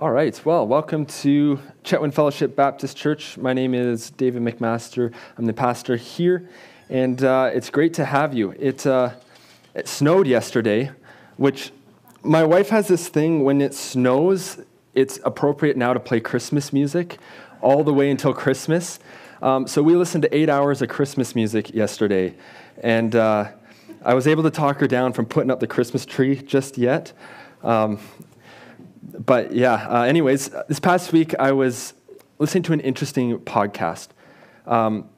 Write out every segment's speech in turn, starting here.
All right. Well, welcome to Chetwynd Fellowship Baptist Church. My name is David McMaster. I'm the pastor here, and uh, it's great to have you. It, uh, it snowed yesterday, which my wife has this thing when it snows, it's appropriate now to play Christmas music all the way until Christmas. Um, so we listened to eight hours of Christmas music yesterday, and uh, I was able to talk her down from putting up the Christmas tree just yet. Um, but yeah, uh, anyways, this past week I was listening to an interesting podcast. Um,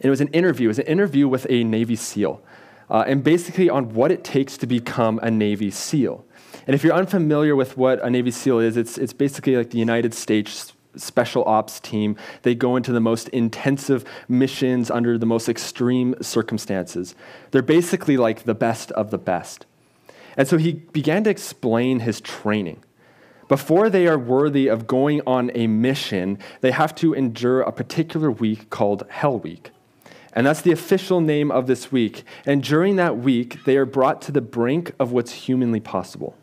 it was an interview. It was an interview with a Navy SEAL, uh, and basically on what it takes to become a Navy SEAL. And if you're unfamiliar with what a Navy SEAL is, it's, it's basically like the United States special ops team. They go into the most intensive missions under the most extreme circumstances. They're basically like the best of the best. And so he began to explain his training. Before they are worthy of going on a mission, they have to endure a particular week called Hell Week. And that's the official name of this week. And during that week, they are brought to the brink of what's humanly possible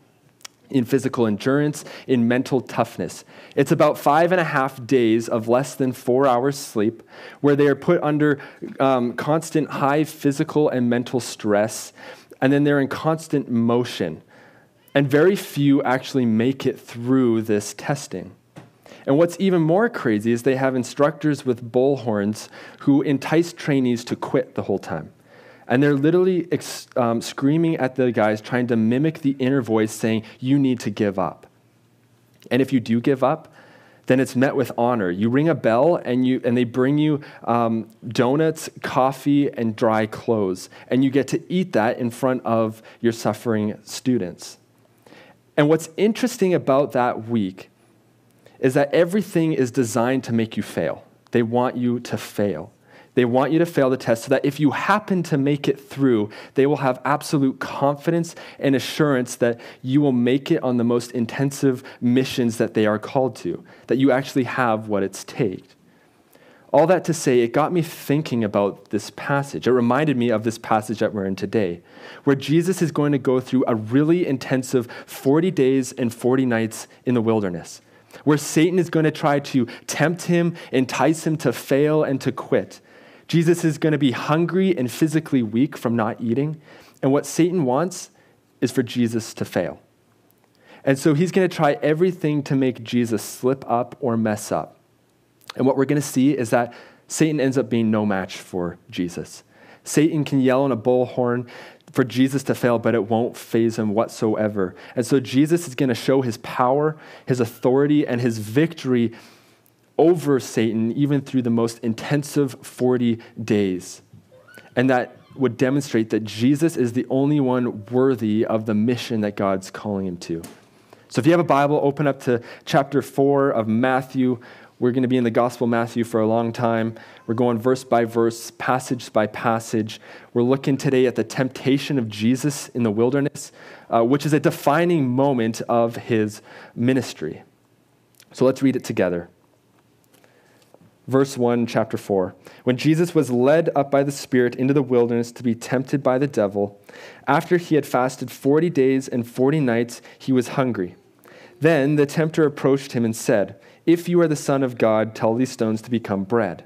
in physical endurance, in mental toughness. It's about five and a half days of less than four hours sleep, where they are put under um, constant high physical and mental stress, and then they're in constant motion. And very few actually make it through this testing. And what's even more crazy is they have instructors with bullhorns who entice trainees to quit the whole time. And they're literally ex- um, screaming at the guys, trying to mimic the inner voice saying, You need to give up. And if you do give up, then it's met with honor. You ring a bell and, you, and they bring you um, donuts, coffee, and dry clothes. And you get to eat that in front of your suffering students. And what's interesting about that week is that everything is designed to make you fail. They want you to fail. They want you to fail the test so that if you happen to make it through, they will have absolute confidence and assurance that you will make it on the most intensive missions that they are called to, that you actually have what it's takes. All that to say, it got me thinking about this passage. It reminded me of this passage that we're in today, where Jesus is going to go through a really intensive 40 days and 40 nights in the wilderness, where Satan is going to try to tempt him, entice him to fail and to quit. Jesus is going to be hungry and physically weak from not eating. And what Satan wants is for Jesus to fail. And so he's going to try everything to make Jesus slip up or mess up. And what we're going to see is that Satan ends up being no match for Jesus. Satan can yell on a bullhorn for Jesus to fail, but it won't faze him whatsoever. And so Jesus is going to show his power, his authority, and his victory over Satan, even through the most intensive 40 days. And that would demonstrate that Jesus is the only one worthy of the mission that God's calling him to. So if you have a Bible, open up to chapter 4 of Matthew. We're going to be in the Gospel of Matthew for a long time. We're going verse by verse, passage by passage. We're looking today at the temptation of Jesus in the wilderness, uh, which is a defining moment of his ministry. So let's read it together. Verse 1, chapter 4. When Jesus was led up by the Spirit into the wilderness to be tempted by the devil, after he had fasted 40 days and 40 nights, he was hungry. Then the tempter approached him and said, if you are the Son of God, tell these stones to become bread.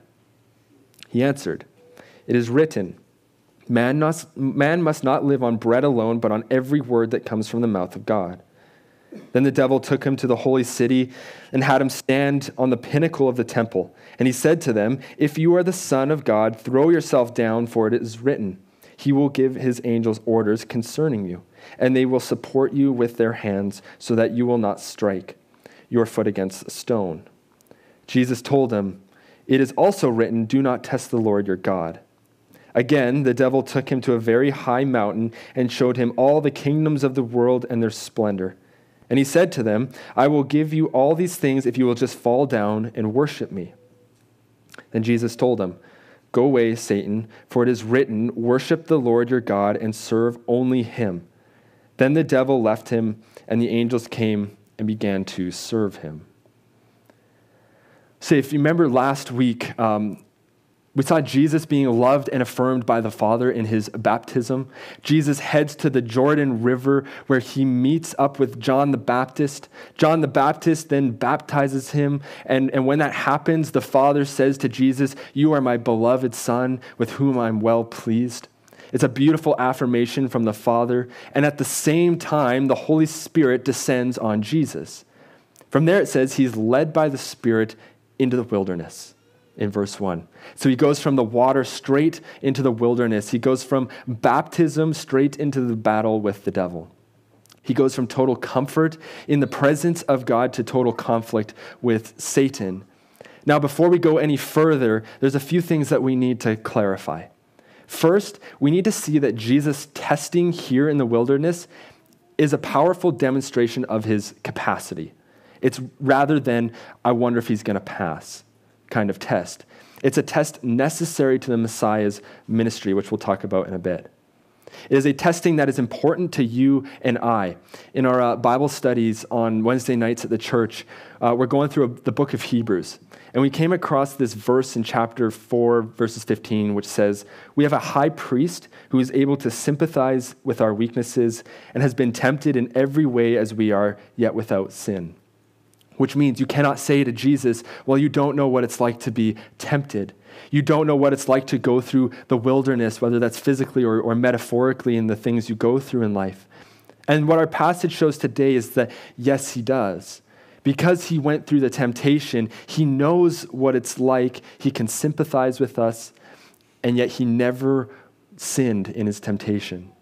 He answered, It is written, man must, man must not live on bread alone, but on every word that comes from the mouth of God. Then the devil took him to the holy city and had him stand on the pinnacle of the temple. And he said to them, If you are the Son of God, throw yourself down, for it is written, He will give his angels orders concerning you, and they will support you with their hands, so that you will not strike your foot against a stone. Jesus told him, It is also written, Do not test the Lord your God. Again, the devil took him to a very high mountain and showed him all the kingdoms of the world and their splendor. And he said to them, I will give you all these things if you will just fall down and worship me. Then Jesus told him, Go away, Satan, for it is written, Worship the Lord your God and serve only him. Then the devil left him, and the angels came and began to serve him. So, if you remember last week, um, We saw Jesus being loved and affirmed by the Father in his baptism. Jesus heads to the Jordan River where he meets up with John the Baptist. John the Baptist then baptizes him. And, and when that happens, the Father says to Jesus, You are my beloved Son with whom I'm well pleased. It's a beautiful affirmation from the Father. And at the same time, the Holy Spirit descends on Jesus. From there, it says he's led by the Spirit into the wilderness in verse 1. So he goes from the water straight into the wilderness. He goes from baptism straight into the battle with the devil. He goes from total comfort in the presence of God to total conflict with Satan. Now, before we go any further, there's a few things that we need to clarify. First, we need to see that Jesus' testing here in the wilderness is a powerful demonstration of his capacity. It's rather than, I wonder if he's going to pass kind of test. It's a test necessary to the Messiah's ministry, which we'll talk about in a bit. It is a testing that is important to you and I. In our uh, Bible studies on Wednesday nights at the church, uh, we're going through a, the book of Hebrews. And we came across this verse in chapter 4, verses 15, which says, We have a high priest who is able to sympathize with our weaknesses and has been tempted in every way as we are, yet without sin which means you cannot say to Jesus, Well, you don't know what it's like to be tempted. You don't know what it's like to go through the wilderness, whether that's physically or, or metaphorically in the things you go through in life. And what our passage shows today is that, yes, he does. Because he went through the temptation, he knows what it's like. He can sympathize with us, and yet he never sinned in his temptation.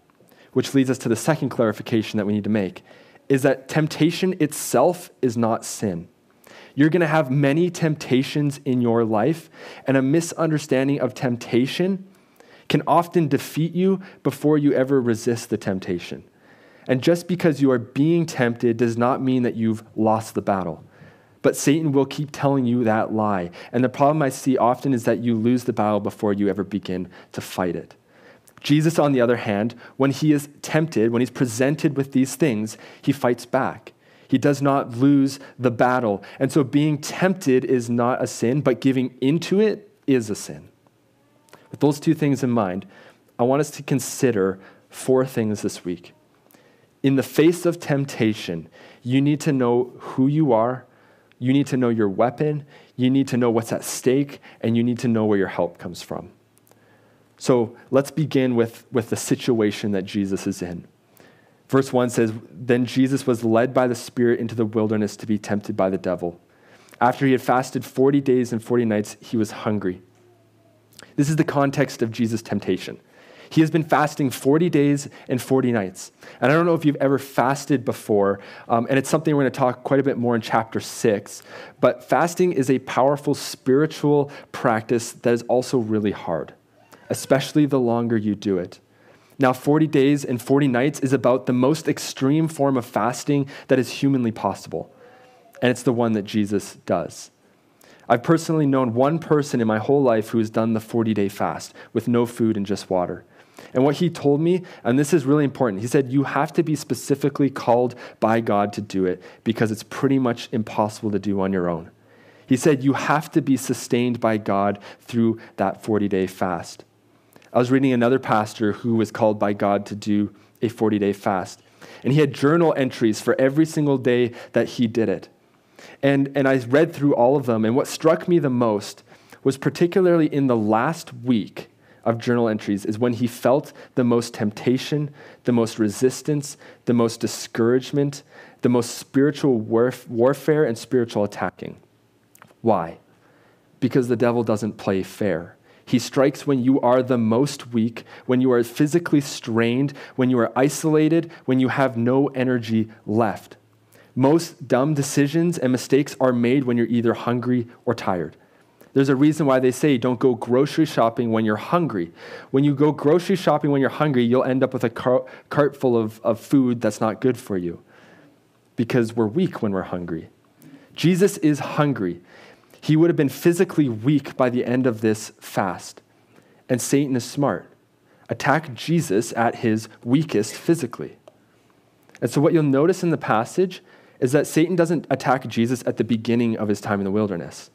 Which leads us to the second clarification that we need to make is that temptation itself is not sin. You're going to have many temptations in your life, and a misunderstanding of temptation can often defeat you before you ever resist the temptation. And just because you are being tempted does not mean that you've lost the battle. But Satan will keep telling you that lie. And the problem I see often is that you lose the battle before you ever begin to fight it. Jesus, on the other hand, when he is tempted, when he's presented with these things, he fights back. He does not lose the battle. And so being tempted is not a sin, but giving into it is a sin. With those two things in mind, I want us to consider four things this week. In the face of temptation, you need to know who you are, you need to know your weapon, you need to know what's at stake, and you need to know where your help comes from. So let's begin with, with the situation that Jesus is in. Verse 1 says, Then Jesus was led by the Spirit into the wilderness to be tempted by the devil. After he had fasted 40 days and 40 nights, he was hungry. This is the context of Jesus' temptation. He has been fasting 40 days and 40 nights. And I don't know if you've ever fasted before, um, and it's something we're going to talk quite a bit more in chapter 6. But fasting is a powerful spiritual practice that is also really hard especially the longer you do it. Now, 40 days and 40 nights is about the most extreme form of fasting that is humanly possible. And it's the one that Jesus does. I've personally known one person in my whole life who has done the 40 day fast with no food and just water. And what he told me, and this is really important, he said, You have to be specifically called by God to do it because it's pretty much impossible to do on your own. He said, You have to be sustained by God through that 40 day fast. I was reading another pastor who was called by God to do a 40 day fast. And he had journal entries for every single day that he did it. And, and I read through all of them. And what struck me the most was particularly in the last week of journal entries is when he felt the most temptation, the most resistance, the most discouragement, the most spiritual warf- warfare and spiritual attacking. Why? Because the devil doesn't play fair. He strikes when you are the most weak, when you are physically strained, when you are isolated, when you have no energy left. Most dumb decisions and mistakes are made when you're either hungry or tired. There's a reason why they say don't go grocery shopping when you're hungry. When you go grocery shopping when you're hungry, you'll end up with a car- cart full of, of food that's not good for you because we're weak when we're hungry. Jesus is hungry he would have been physically weak by the end of this fast. And Satan is smart. Attack Jesus at his weakest physically. And so, what you'll notice in the passage is that Satan doesn't attack Jesus at the beginning of his time in the wilderness.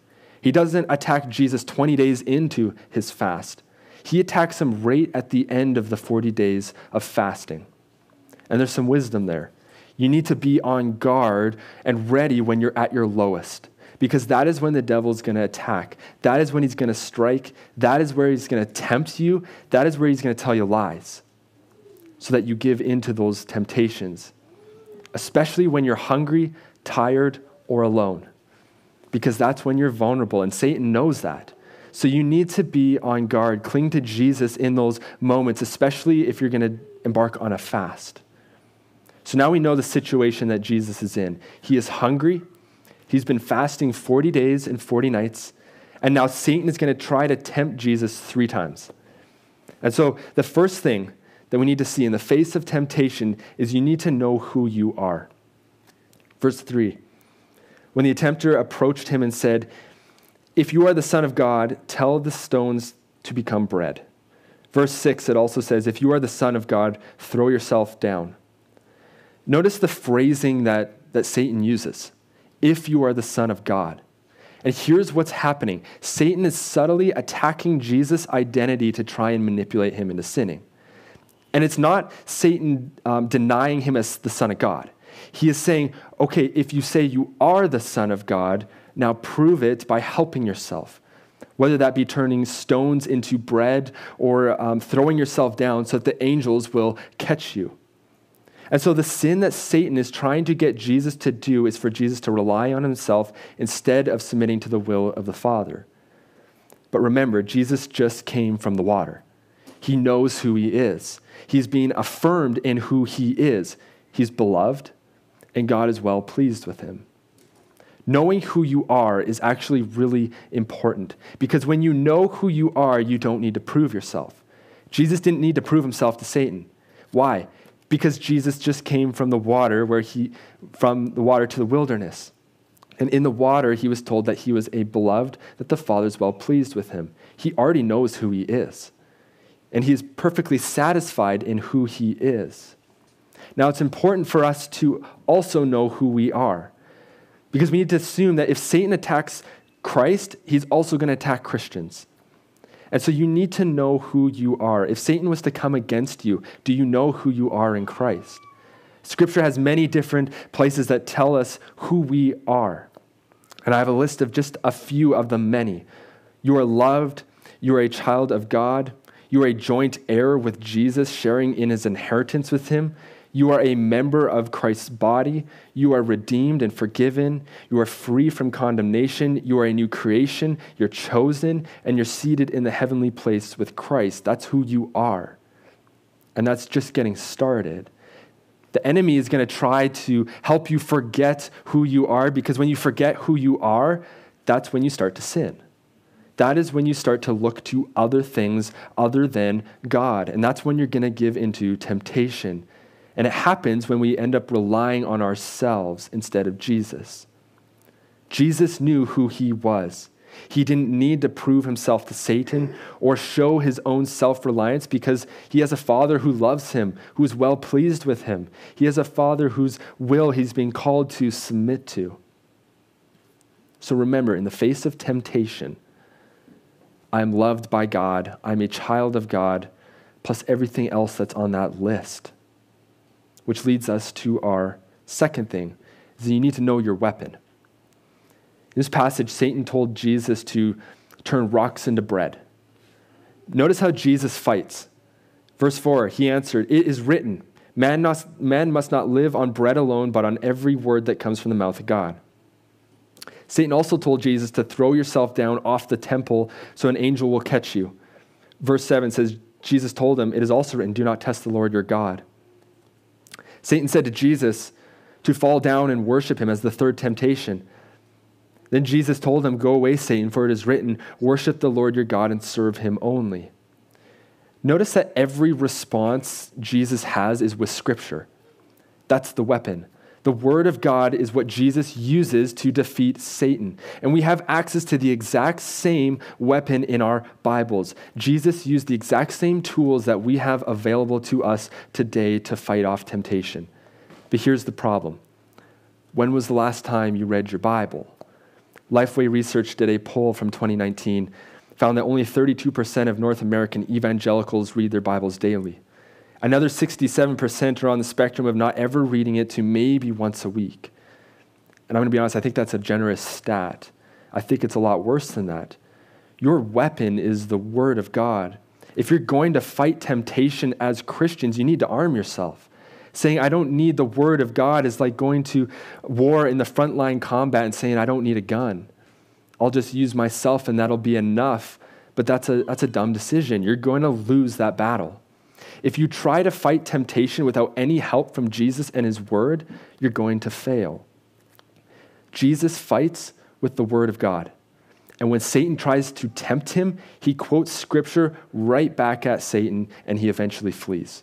He doesn't attack Jesus 20 days into his fast. He attacks him right at the end of the 40 days of fasting. And there's some wisdom there. You need to be on guard and ready when you're at your lowest because that is when the devil's going to attack. That is when he's going to strike. That is where he's going to tempt you. That is where he's going to tell you lies so that you give in to those temptations, especially when you're hungry, tired, or alone, because that's when you're vulnerable, and Satan knows that. So you need to be on guard. Cling to Jesus in those moments, especially if you're going to embark on a fast. So now we know the situation that Jesus is in. He is hungry. He's been fasting 40 days and 40 nights. And now Satan is going to try to tempt Jesus three times. And so the first thing that we need to see in the face of temptation is you need to know who you are. Verse 3 When the tempter approached him and said, If you are the Son of God, tell the stones to become bread. Verse 6, it also says, If you are the Son of God, throw yourself down. Notice the phrasing that, that Satan uses if you are the Son of God. And here's what's happening Satan is subtly attacking Jesus' identity to try and manipulate him into sinning. And it's not Satan um, denying him as the Son of God. He is saying, okay, if you say you are the Son of God, now prove it by helping yourself. Whether that be turning stones into bread or um, throwing yourself down so that the angels will catch you. And so the sin that Satan is trying to get Jesus to do is for Jesus to rely on himself instead of submitting to the will of the Father. But remember, Jesus just came from the water. He knows who he is. He's being affirmed in who he is. He's beloved, and God is well pleased with him. Knowing who you are is actually really important because when you know who you are, you don't need to prove yourself. Jesus didn't need to prove himself to Satan. Why? because Jesus just came from the water where he from the water to the wilderness. And in the water he was told that he was a beloved, that the Father's well pleased with him. He already knows who he is. And he is perfectly satisfied in who he is. Now it's important for us to also know who we are. Because we need to assume that if Satan attacks Christ, he's also going to attack Christians. And so you need to know who you are. If Satan was to come against you, do you know who you are in Christ? Scripture has many different places that tell us who we are. And I have a list of just a few of the many. You are loved, you are a child of God, you are a joint heir with Jesus, sharing in his inheritance with him. You are a member of Christ's body. You are redeemed and forgiven. You are free from condemnation. You are a new creation. You're chosen, and you're seated in the heavenly place with Christ. That's who you are. And that's just getting started. The enemy is going to try to help you forget who you are because when you forget who you are, that's when you start to sin. That is when you start to look to other things other than God. And that's when you're going to give into temptation and it happens when we end up relying on ourselves instead of Jesus. Jesus knew who he was. He didn't need to prove himself to Satan or show his own self reliance because he has a father who loves him, who is well pleased with him. He has a father whose will he's being called to submit to. So remember, in the face of temptation, I am loved by God, I'm a child of God, plus everything else that's on that list which leads us to our second thing is that you need to know your weapon. In this passage, Satan told Jesus to turn rocks into bread. Notice how Jesus fights. Verse 4 He answered, It is written, man, man must not live on bread alone, but on every word that comes from the mouth of God. Satan also told Jesus to throw yourself down off the temple so an angel will catch you. Verse 7 says, Jesus told him, It is also written, Do not test the Lord your God. Satan said to Jesus to fall down and worship him as the third temptation. Then Jesus told him, Go away, Satan, for it is written, Worship the Lord your God and serve him only. Notice that every response Jesus has is with Scripture. That's the weapon. The Word of God is what Jesus uses to defeat Satan. And we have access to the exact same weapon in our Bibles. Jesus used the exact same tools that we have available to us today to fight off temptation. But here's the problem when was the last time you read your Bible? Lifeway Research did a poll from 2019, found that only 32% of North American evangelicals read their Bibles daily. Another 67% are on the spectrum of not ever reading it to maybe once a week. And I'm going to be honest, I think that's a generous stat. I think it's a lot worse than that. Your weapon is the Word of God. If you're going to fight temptation as Christians, you need to arm yourself. Saying, I don't need the Word of God is like going to war in the frontline combat and saying, I don't need a gun. I'll just use myself and that'll be enough. But that's a, that's a dumb decision. You're going to lose that battle. If you try to fight temptation without any help from Jesus and His Word, you're going to fail. Jesus fights with the Word of God. And when Satan tries to tempt him, he quotes scripture right back at Satan and he eventually flees.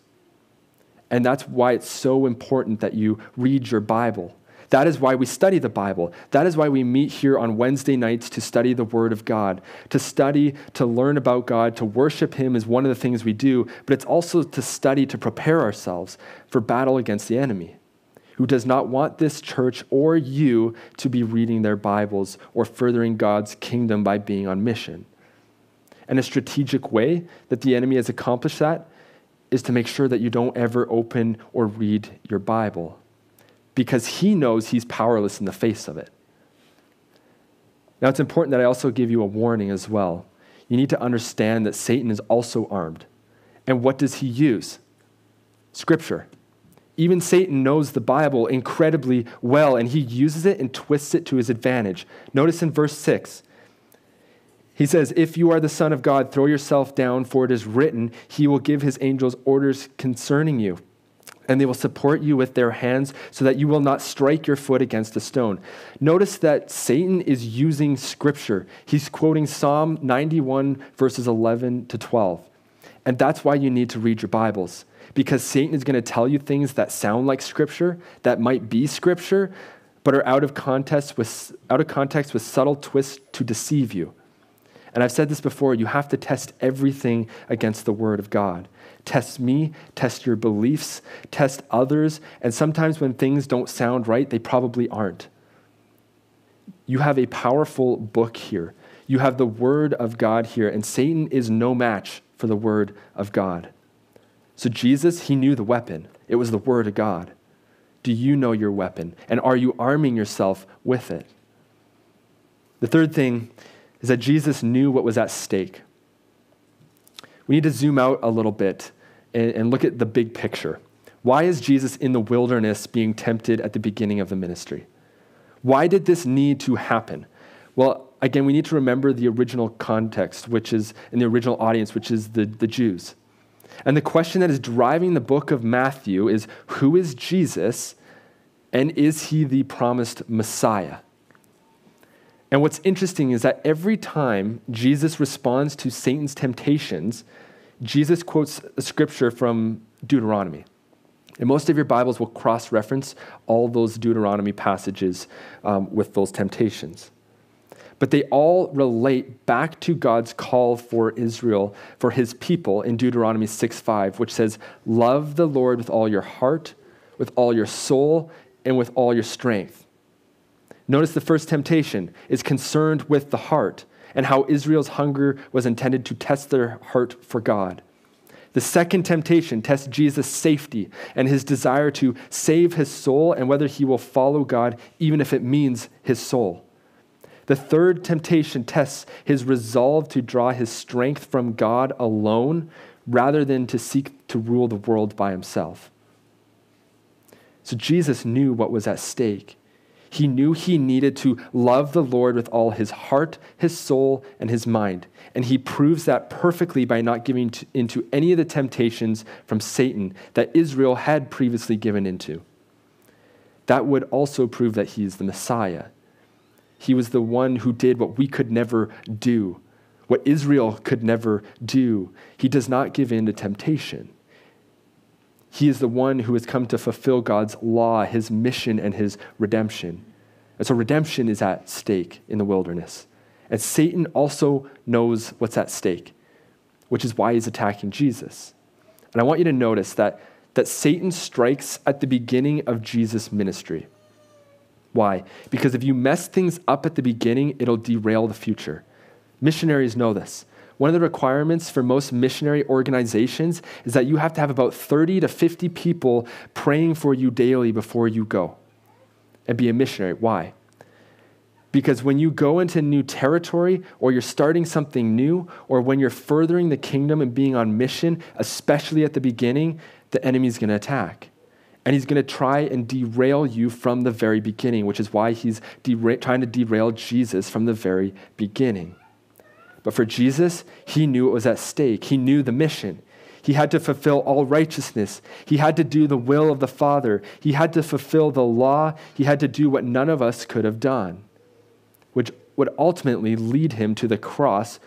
And that's why it's so important that you read your Bible. That is why we study the Bible. That is why we meet here on Wednesday nights to study the Word of God. To study, to learn about God, to worship Him is one of the things we do, but it's also to study to prepare ourselves for battle against the enemy who does not want this church or you to be reading their Bibles or furthering God's kingdom by being on mission. And a strategic way that the enemy has accomplished that is to make sure that you don't ever open or read your Bible because he knows he's powerless in the face of it. Now, it's important that I also give you a warning as well. You need to understand that Satan is also armed. And what does he use? Scripture. Even Satan knows the Bible incredibly well, and he uses it and twists it to his advantage. Notice in verse 6, he says, If you are the Son of God, throw yourself down, for it is written, He will give His angels orders concerning you, and they will support you with their hands, so that you will not strike your foot against a stone. Notice that Satan is using Scripture. He's quoting Psalm 91, verses 11 to 12. And that's why you need to read your Bibles because Satan is going to tell you things that sound like scripture, that might be scripture, but are out of context with, out of context with subtle twists to deceive you. And I've said this before you have to test everything against the Word of God. Test me, test your beliefs, test others, and sometimes when things don't sound right, they probably aren't. You have a powerful book here. You have the Word of God here, and Satan is no match for the Word of God. So Jesus, he knew the weapon. It was the Word of God. Do you know your weapon? And are you arming yourself with it? The third thing is that Jesus knew what was at stake. We need to zoom out a little bit and, and look at the big picture. Why is Jesus in the wilderness being tempted at the beginning of the ministry? Why did this need to happen? Well, again, we need to remember the original context, which is in the original audience, which is the, the Jews. And the question that is driving the book of Matthew is who is Jesus and is he the promised Messiah? And what's interesting is that every time Jesus responds to Satan's temptations, Jesus quotes a scripture from Deuteronomy. And most of your Bibles will cross reference all those Deuteronomy passages um, with those temptations but they all relate back to God's call for Israel, for his people in Deuteronomy 6 5, which says, Love the Lord with all your heart, with all your soul, and with all your strength. Notice the first temptation is concerned with the heart and how Israel's hunger was intended to test their heart for God. The second temptation tests Jesus' safety and his desire to save his soul and whether he will follow God, even if it means his soul. The third temptation tests his resolve to draw his strength from God alone rather than to seek to rule the world by himself. So Jesus knew what was at stake. He knew he needed to love the Lord with all his heart, his soul, and his mind. And he proves that perfectly by not giving into any of the temptations from Satan that Israel had previously given into. That would also prove that he is the Messiah he was the one who did what we could never do, what Israel could never do. He does not give in to temptation. He is the one who has come to fulfill God's law, his mission, and his redemption. And so redemption is at stake in the wilderness. And Satan also knows what's at stake, which is why he's attacking Jesus. And I want you to notice that, that Satan strikes at the beginning of Jesus' ministry. Why? Because if you mess things up at the beginning, it'll derail the future. Missionaries know this. One of the requirements for most missionary organizations is that you have to have about 30 to 50 people praying for you daily before you go and be a missionary. Why? Because when you go into new territory or you're starting something new or when you're furthering the kingdom and being on mission, especially at the beginning, the enemy's going to attack. And he's going to try and derail you from the very beginning, which is why he's dera- trying to derail Jesus from the very beginning. But for Jesus, he knew it was at stake. He knew the mission. He had to fulfill all righteousness. He had to do the will of the Father. He had to fulfill the law. He had to do what none of us could have done, which would ultimately lead him to the cross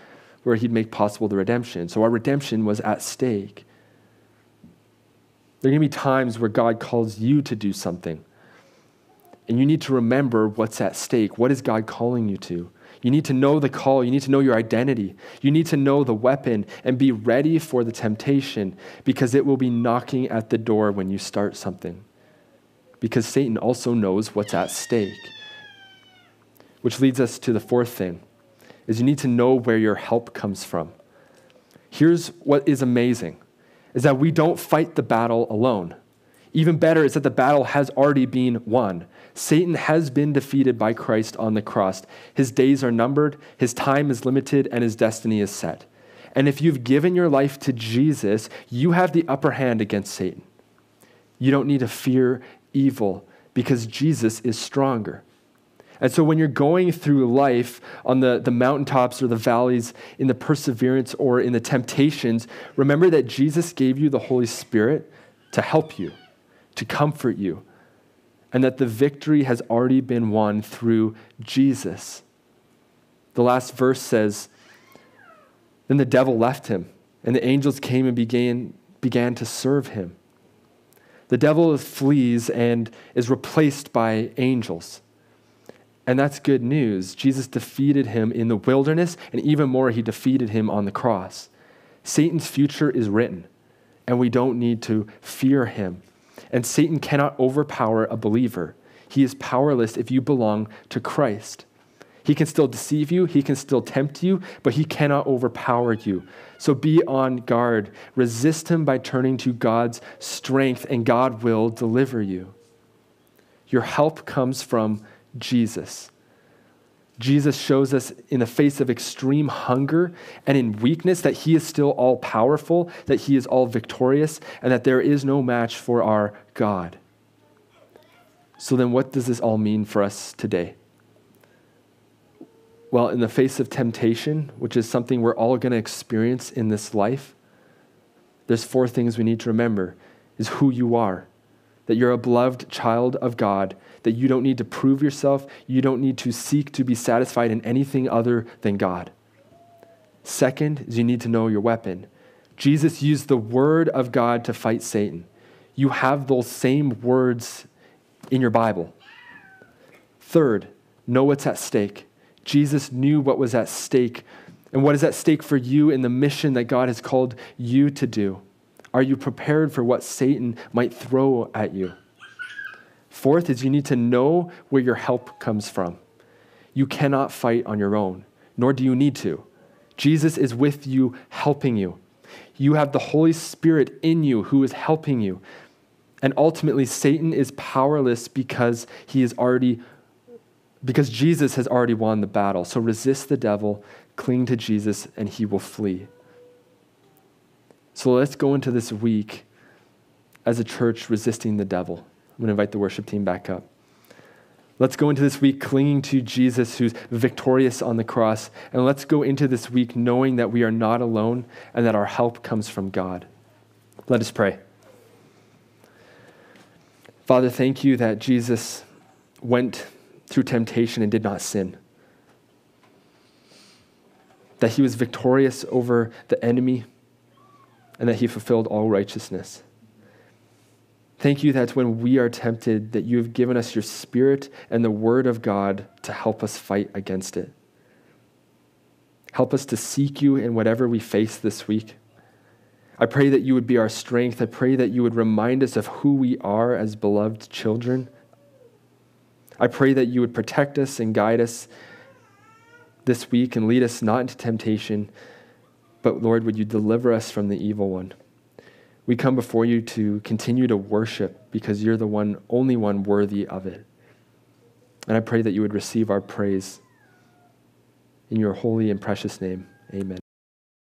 where he'd make possible the redemption. So our redemption was at stake. There are going to be times where God calls you to do something. And you need to remember what's at stake. What is God calling you to? You need to know the call. You need to know your identity. You need to know the weapon and be ready for the temptation because it will be knocking at the door when you start something. Because Satan also knows what's at stake. Which leads us to the fourth thing is you need to know where your help comes from. Here's what is amazing is that we don't fight the battle alone. Even better is that the battle has already been won. Satan has been defeated by Christ on the cross. His days are numbered, his time is limited, and his destiny is set. And if you've given your life to Jesus, you have the upper hand against Satan. You don't need to fear evil because Jesus is stronger. And so when you're going through life on the, the mountaintops or the valleys, in the perseverance or in the temptations, remember that Jesus gave you the Holy Spirit to help you, to comfort you, and that the victory has already been won through Jesus. The last verse says, Then the devil left him, and the angels came and began, began to serve him. The devil flees and is replaced by angels. And that's good news. Jesus defeated him in the wilderness, and even more, he defeated him on the cross. Satan's future is written, and we don't need to fear him. And Satan cannot overpower a believer. He is powerless if you belong to Christ. He can still deceive you, he can still tempt you, but he cannot overpower you. So be on guard. Resist him by turning to God's strength, and God will deliver you. Your help comes from Jesus. Jesus shows us in the face of extreme hunger and in weakness that he is still all powerful, that he is all victorious, and that there is no match for our God. So, then what does this all mean for us today? Well, in the face of temptation, which is something we're all going to experience in this life, there's four things we need to remember is who you are, that you're a beloved child of God that you don't need to prove yourself, you don't need to seek to be satisfied in anything other than God. Second is you need to know your weapon. Jesus used the word of God to fight Satan. You have those same words in your Bible. Third, know what's at stake. Jesus knew what was at stake and what is at stake for you in the mission that God has called you to do. Are you prepared for what Satan might throw at you? Fourth is you need to know where your help comes from. You cannot fight on your own, nor do you need to. Jesus is with you, helping you. You have the Holy Spirit in you who is helping you. And ultimately, Satan is powerless because he is already, because Jesus has already won the battle. So resist the devil, cling to Jesus, and he will flee. So let's go into this week as a church resisting the devil. I'm going to invite the worship team back up. Let's go into this week clinging to Jesus who's victorious on the cross. And let's go into this week knowing that we are not alone and that our help comes from God. Let us pray. Father, thank you that Jesus went through temptation and did not sin. That he was victorious over the enemy and that he fulfilled all righteousness. Thank you that when we are tempted, that you have given us your spirit and the word of God to help us fight against it. Help us to seek you in whatever we face this week. I pray that you would be our strength. I pray that you would remind us of who we are as beloved children. I pray that you would protect us and guide us this week and lead us not into temptation, but Lord, would you deliver us from the evil one? We come before you to continue to worship because you're the one, only one worthy of it. And I pray that you would receive our praise in your holy and precious name. Amen.